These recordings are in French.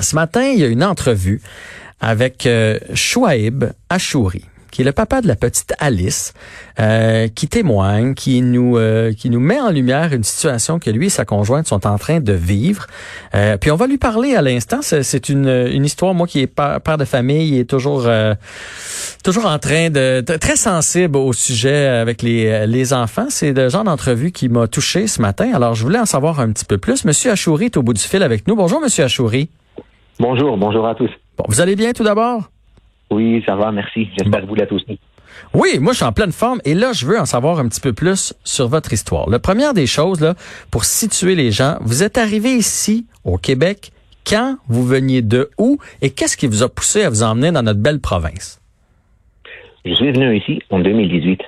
Ce matin, il y a une entrevue avec euh, Chouaib Achouri qui est le papa de la petite Alice, euh, qui témoigne, qui nous euh, qui nous met en lumière une situation que lui et sa conjointe sont en train de vivre. Euh, puis on va lui parler à l'instant. C'est une, une histoire, moi qui est père de famille, est toujours toujours en train de, très sensible au sujet avec les les enfants. C'est le genre d'entrevue qui m'a touché ce matin. Alors je voulais en savoir un petit peu plus. Monsieur Achouri est au bout du fil avec nous. Bonjour, Monsieur Achouri. Bonjour, bonjour à tous. Bon, vous allez bien tout d'abord? Oui, ça va, merci. J'espère que vous l'êtes aussi. Oui, moi je suis en pleine forme et là je veux en savoir un petit peu plus sur votre histoire. La première des choses là, pour situer les gens, vous êtes arrivé ici au Québec quand vous veniez de où et qu'est-ce qui vous a poussé à vous emmener dans notre belle province? Je suis venu ici en 2018.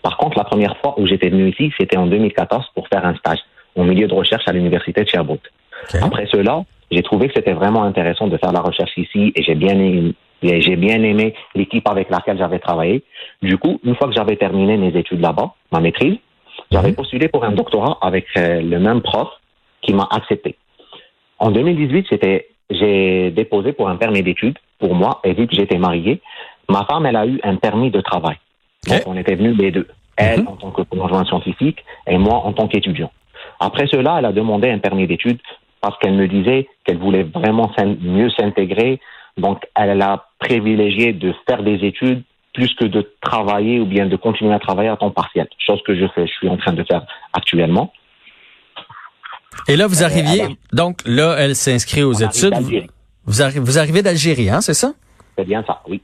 Par contre, la première fois où j'étais venu ici, c'était en 2014 pour faire un stage au milieu de recherche à l'université de Sherbrooke. Après cela, j'ai trouvé que c'était vraiment intéressant de faire la recherche ici et j'ai bien aimé, j'ai bien aimé l'équipe avec laquelle j'avais travaillé. Du coup, une fois que j'avais terminé mes études là-bas, ma maîtrise, j'avais mhm. postulé pour un doctorat avec euh, le même prof qui m'a accepté. En 2018, c'était, j'ai déposé pour un permis d'études pour moi et vu que j'étais marié, ma femme, elle a eu un permis de travail. Donc, on était venus les deux. Elle mhm. en tant que conjoint scientifique et moi en tant qu'étudiant. Après cela, elle a demandé un permis d'études parce qu'elle me disait qu'elle voulait vraiment mieux s'intégrer. Donc, elle a privilégié de faire des études plus que de travailler ou bien de continuer à travailler à temps partiel, chose que je fais, je suis en train de faire actuellement. Et là, vous euh, arriviez, donc là, elle s'inscrit aux études. Vous, vous arrivez d'Algérie, hein, c'est ça? C'est bien ça, oui.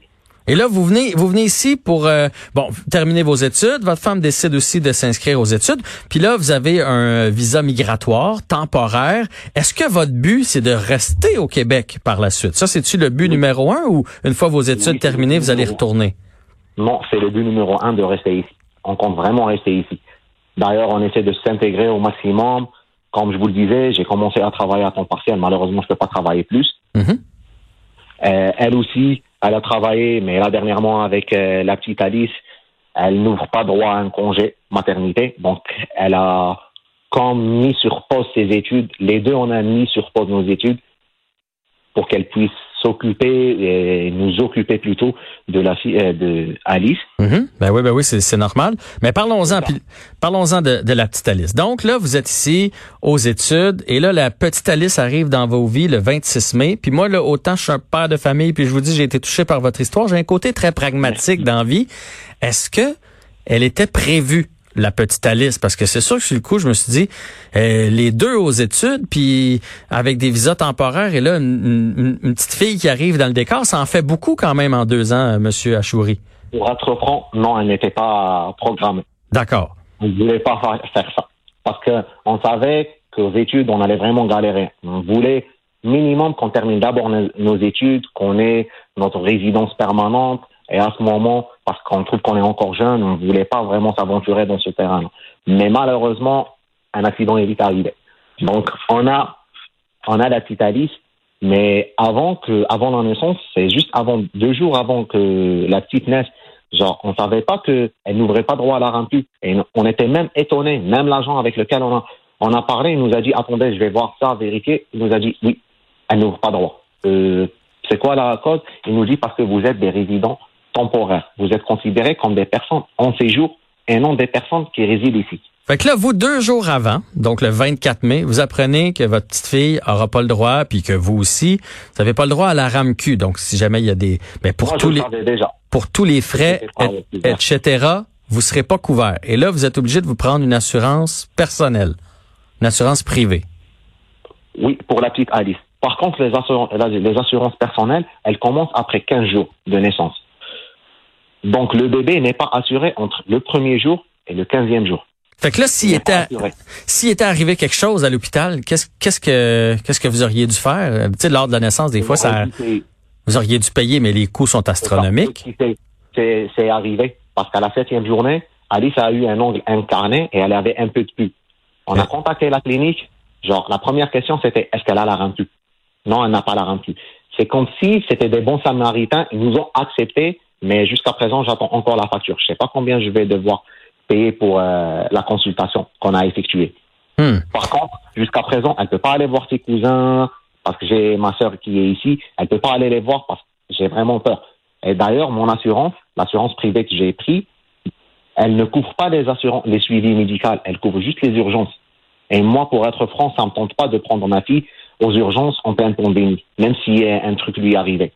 Et là, vous venez, vous venez ici pour euh, bon terminer vos études. Votre femme décide aussi de s'inscrire aux études. Puis là, vous avez un visa migratoire temporaire. Est-ce que votre but c'est de rester au Québec par la suite? Ça, c'est-tu le but numéro un ou une fois vos études terminées, vous allez retourner? Non, c'est le but numéro un de rester ici. On compte vraiment rester ici. D'ailleurs, on essaie de s'intégrer au maximum. Comme je vous le disais, j'ai commencé à travailler à temps partiel. Malheureusement, je ne peux pas travailler plus. Mm-hmm. Euh, elle aussi, elle a travaillé, mais là, dernièrement, avec euh, la petite Alice, elle n'ouvre pas droit à un congé maternité. Donc, elle a comme mis sur pause ses études. Les deux, on a mis sur pause nos études pour qu'elle puisse s'occuper et nous occuper plutôt de la fille euh, de Alice. Mm-hmm. Ben oui, ben oui, c'est normal. Mais parlons-en, parlons-en de, de, la petite Alice. Donc là, vous êtes ici aux études et là, la petite Alice arrive dans vos vies le 26 mai. Puis moi, là, autant je suis un père de famille, puis je vous dis, j'ai été touché par votre histoire. J'ai un côté très pragmatique dans la vie. Est-ce que elle était prévue? La petite Alice parce que c'est sûr que sur le coup je me suis dit euh, les deux aux études puis avec des visas temporaires et là une, petite fille qui arrive dans le décor ça en fait beaucoup quand même en deux ans Monsieur Achouri. Pour être franc, non, elle n'était pas programmée. D'accord. On ne voulait pas faire ça parce que on savait qu'aux études on allait vraiment galérer. On voulait minimum qu'on termine d'abord nos études, qu'on ait notre résidence permanente et à ce moment, parce qu'on trouve qu'on est encore jeune, on ne voulait pas vraiment s'aventurer dans ce terrain. Mais malheureusement, un accident est vite arrivé. Donc, on a, on a la petite Alice, mais avant que, avant la naissance, c'est juste avant, deux jours avant que la petite naisse, genre, on savait pas qu'elle n'ouvrait pas droit à la remplie. Et on était même étonnés. Même l'agent avec lequel on a, on a parlé, il nous a dit, attendez, je vais voir ça, vérifier. Il nous a dit, oui, elle n'ouvre pas droit. Euh, c'est quoi la cause? Il nous dit parce que vous êtes des résidents temporaire. Vous êtes considérés comme des personnes en séjour et non des personnes qui résident ici. Fait que là, vous, deux jours avant, donc le 24 mai, vous apprenez que votre petite fille aura pas le droit, puis que vous aussi, vous n'avez pas le droit à la RAMQ. Donc, si jamais il y a des, mais pour tous les, pour tous les frais, etc., vous serez pas couvert. Et là, vous êtes obligé de vous prendre une assurance personnelle, une assurance privée. Oui, pour la petite Alice. Par contre, les assurances, les assurances personnelles, elles commencent après 15 jours de naissance. Donc, le bébé n'est pas assuré entre le premier jour et le quinzième jour. Fait que là, s'il était, s'il était arrivé quelque chose à l'hôpital, qu'est-ce, qu'est-ce que, qu'est-ce que vous auriez dû faire? Tu sais, lors de la naissance, des fois, ça, vous auriez dû payer, mais les coûts sont astronomiques. C'est, c'est arrivé. Parce qu'à la septième journée, Alice a eu un ongle incarné et elle avait un peu de pu. On a contacté la clinique. Genre, la première question, c'était, est-ce qu'elle a la remplie? Non, elle n'a pas la remplie. C'est comme si c'était des bons samaritains. Ils nous ont accepté mais jusqu'à présent, j'attends encore la facture. Je ne sais pas combien je vais devoir payer pour euh, la consultation qu'on a effectuée. Hmm. Par contre, jusqu'à présent, elle ne peut pas aller voir ses cousins, parce que j'ai ma sœur qui est ici. Elle peut pas aller les voir parce que j'ai vraiment peur. Et d'ailleurs, mon assurance, l'assurance privée que j'ai prise, elle ne couvre pas les assurances, les suivis médicaux. Elle couvre juste les urgences. Et moi, pour être franc, ça me tente pas de prendre ma fille aux urgences en pleine pandémie, même si un truc lui arrivait.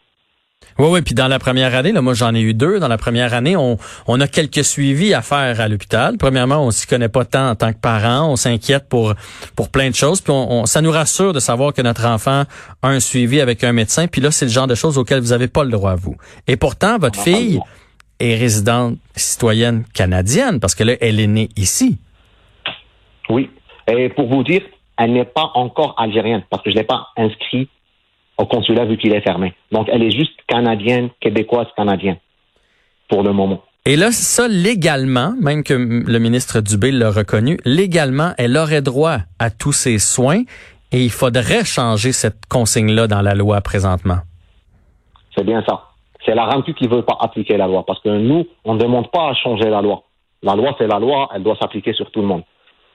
Oui, oui, puis dans la première année, là, moi j'en ai eu deux. Dans la première année, on, on a quelques suivis à faire à l'hôpital. Premièrement, on s'y connaît pas tant en tant que parent, on s'inquiète pour pour plein de choses. Puis on, ça nous rassure de savoir que notre enfant a un suivi avec un médecin. Puis là, c'est le genre de choses auxquelles vous n'avez pas le droit vous. Et pourtant, votre fille est résidente citoyenne canadienne parce que là, elle est née ici. Oui. Et pour vous dire, elle n'est pas encore algérienne parce que je l'ai pas inscrit au consulat vu qu'il est fermé. Donc, elle est juste canadienne, québécoise, canadienne, pour le moment. Et là, ça, légalement, même que le ministre Dubé l'a reconnu, légalement, elle aurait droit à tous ses soins et il faudrait changer cette consigne-là dans la loi présentement. C'est bien ça. C'est la RAMQ qui veut pas appliquer la loi parce que nous, on ne demande pas à changer la loi. La loi, c'est la loi, elle doit s'appliquer sur tout le monde.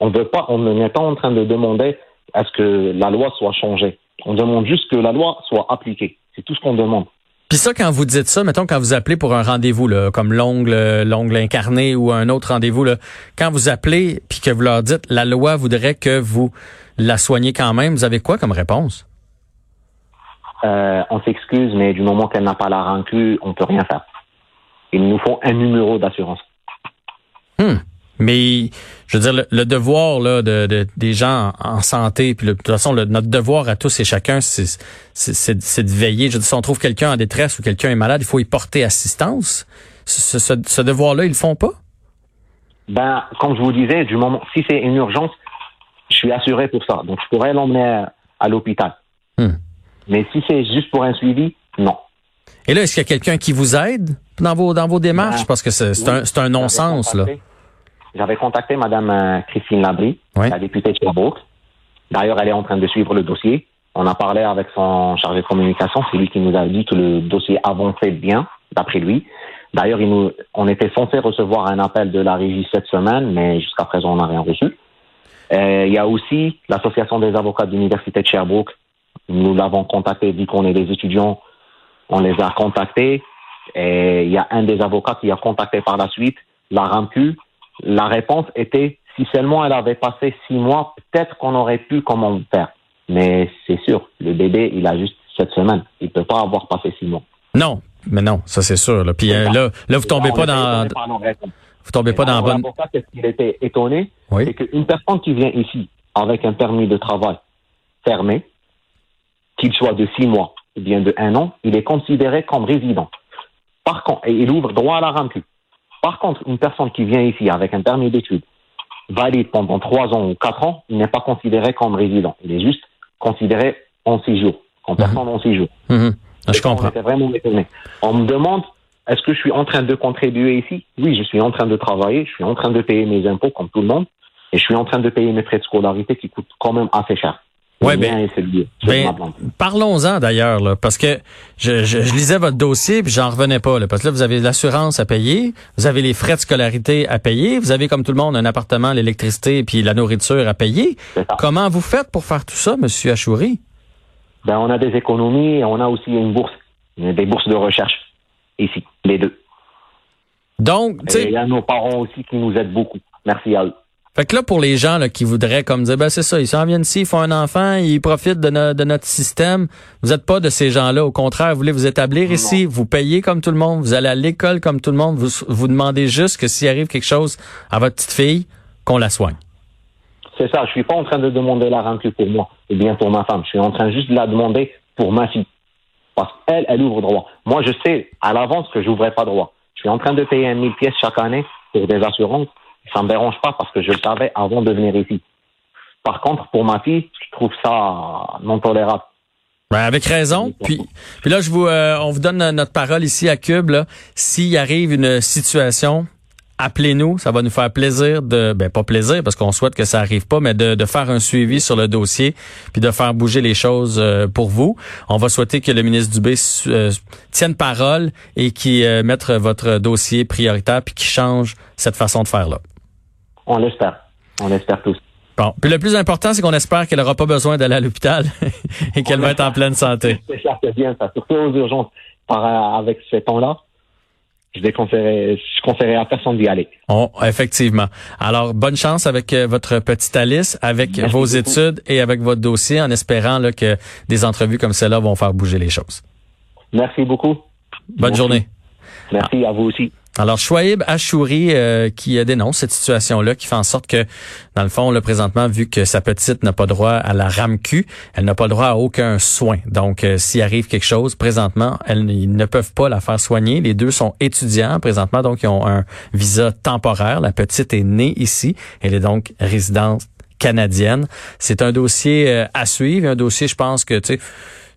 On veut pas, on n'est pas en train de demander à ce que la loi soit changée. On demande juste que la loi soit appliquée. C'est tout ce qu'on demande. Puis ça, quand vous dites ça, mettons quand vous appelez pour un rendez-vous, là, comme l'ongle, l'ongle incarné ou un autre rendez-vous, là, quand vous appelez puis que vous leur dites la loi voudrait que vous la soigniez quand même, vous avez quoi comme réponse? Euh, on s'excuse, mais du moment qu'elle n'a pas la rancune, on peut rien faire. Il nous faut un numéro d'assurance. Hmm. Mais je veux dire, le, devoir là, de, des gens en, santé, puis de toute façon, notre devoir à tous et chacun, c'est, c'est, de veiller. Je veux dire, si on trouve quelqu'un en détresse ou quelqu'un est malade, il faut y porter assistance. Ce, ce, devoir-là, ils le font pas? Ben, comme je vous disais, du moment, si c'est une urgence, je suis assuré pour ça. Donc, je pourrais l'emmener à, l'hôpital. Hmm. Mais si c'est juste pour un suivi, non. Et là, est-ce qu'il y a quelqu'un qui vous aide dans vos, dans vos démarches? Ben, Parce que c'est, un, un non-sens, là. J'avais contacté Mme euh, Christine Labry, la députée de Sherbrooke. D'ailleurs, elle est en train de suivre le dossier. On a parlé avec son chargé de communication. C'est lui qui nous a dit que le dossier avançait bien, d'après lui. D'ailleurs, nous, on était censé recevoir un appel de la régie cette semaine, mais jusqu'à présent, on n'a rien reçu. Euh, il y a aussi l'Association des avocats de l'Université de Sherbrooke. Nous l'avons contacté, dit qu'on est des étudiants. On les a contactés. Et il y a un des avocats qui a contacté par la suite la RAMQ la réponse était si seulement elle avait passé six mois, peut-être qu'on aurait pu comment faire. Mais c'est sûr, le bébé, il a juste sept semaines. Il peut pas avoir passé six mois. Non, mais non, ça c'est sûr. Là. Puis euh, là, là, vous tombez pas dans, vous tombez pas dans bonne. Qu'est-ce qu'il était étonné, c'est qu'une personne qui vient ici avec un permis de travail fermé, qu'il soit de six mois ou bien de un an, il est considéré comme résident. Par contre, et il ouvre droit à la RAMQ. Par contre, une personne qui vient ici avec un permis d'études valide pendant trois ans ou quatre ans, il n'est pas considéré comme résident. Il est juste considéré en séjour, comme mhm. personne en séjour. Mhm. Ah, je comprends. On vraiment étonné. On me demande est-ce que je suis en train de contribuer ici? Oui, je suis en train de travailler, je suis en train de payer mes impôts comme tout le monde, et je suis en train de payer mes frais de scolarité qui coûtent quand même assez cher. Ouais, ben, ben parlons-en d'ailleurs, parce que je, je, lisais votre dossier puis j'en revenais pas, là, parce que là vous avez l'assurance à payer, vous avez les frais de scolarité à payer, vous avez comme tout le monde un appartement, l'électricité puis la nourriture à payer. Comment vous faites pour faire tout ça, Monsieur Achouri? Ben on a des économies, on a aussi une bourse, des bourses de recherche ici, les deux. Donc, il y a nos parents aussi qui nous aident beaucoup. Merci à eux. Fait que là, pour les gens là, qui voudraient comme dire, ben c'est ça, ils s'en viennent ici, ils font un enfant, ils profitent de, notre système. Vous n'êtes pas de ces gens-là. Au contraire, vous voulez vous établir ici, vous payez comme tout le monde, vous allez à l'école comme tout le monde. Vous, vous demandez juste que s'il arrive quelque chose à votre petite fille, qu'on la soigne. C'est ça. Je suis pas en train de demander la rancune pour moi et bien pour ma femme. Je suis en train juste de la demander pour ma fille. Parce qu'elle, elle ouvre droit. Moi, je sais à l'avance que j'ouvrais pas droit. Je suis en train de payer un 1000 pièces chaque année pour des assurances ça me dérange pas parce que je le savais avant de venir ici. Par contre, pour ma fille, je trouve ça non tolérable. Ben, avec raison. Puis, puis là, je vous, euh, on vous donne notre parole ici à Cube. S'il arrive une situation, appelez-nous. Ça va nous faire plaisir de, ben pas plaisir parce qu'on souhaite que ça arrive pas, mais de, de, faire un suivi sur le dossier puis de faire bouger les choses euh, pour vous. On va souhaiter que le ministre Dubé euh, tienne parole et qui mette votre dossier prioritaire puis qui change cette façon de faire là. On l'espère. On l'espère tous. Bon, puis le plus important, c'est qu'on espère qu'elle n'aura pas besoin d'aller à l'hôpital et qu'elle va être en pleine santé. C'est ça, c'est bien ça. Surtout aux urgences, par, avec ce temps-là, je déconseillerais, je conseillerais à personne d'y aller. Oh, effectivement. Alors, bonne chance avec euh, votre petite Alice, avec vos études et avec votre dossier, en espérant là, que des entrevues comme celle-là vont faire bouger les choses. Merci beaucoup. Bonne journée. Merci à vous aussi. Alors, Chouaib Achouri euh, qui dénonce cette situation-là, qui fait en sorte que, dans le fond, là, présentement, vu que sa petite n'a pas droit à la RAMQ, elle n'a pas droit à aucun soin. Donc, euh, s'il arrive quelque chose, présentement, elles, ils ne peuvent pas la faire soigner. Les deux sont étudiants présentement, donc ils ont un visa temporaire. La petite est née ici. Elle est donc résidente canadienne. C'est un dossier euh, à suivre, un dossier, je pense que, tu sais,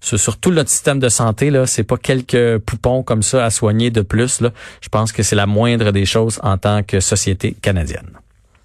sur tout notre système de santé, là, c'est pas quelques poupons comme ça à soigner de plus. Là. Je pense que c'est la moindre des choses en tant que société canadienne.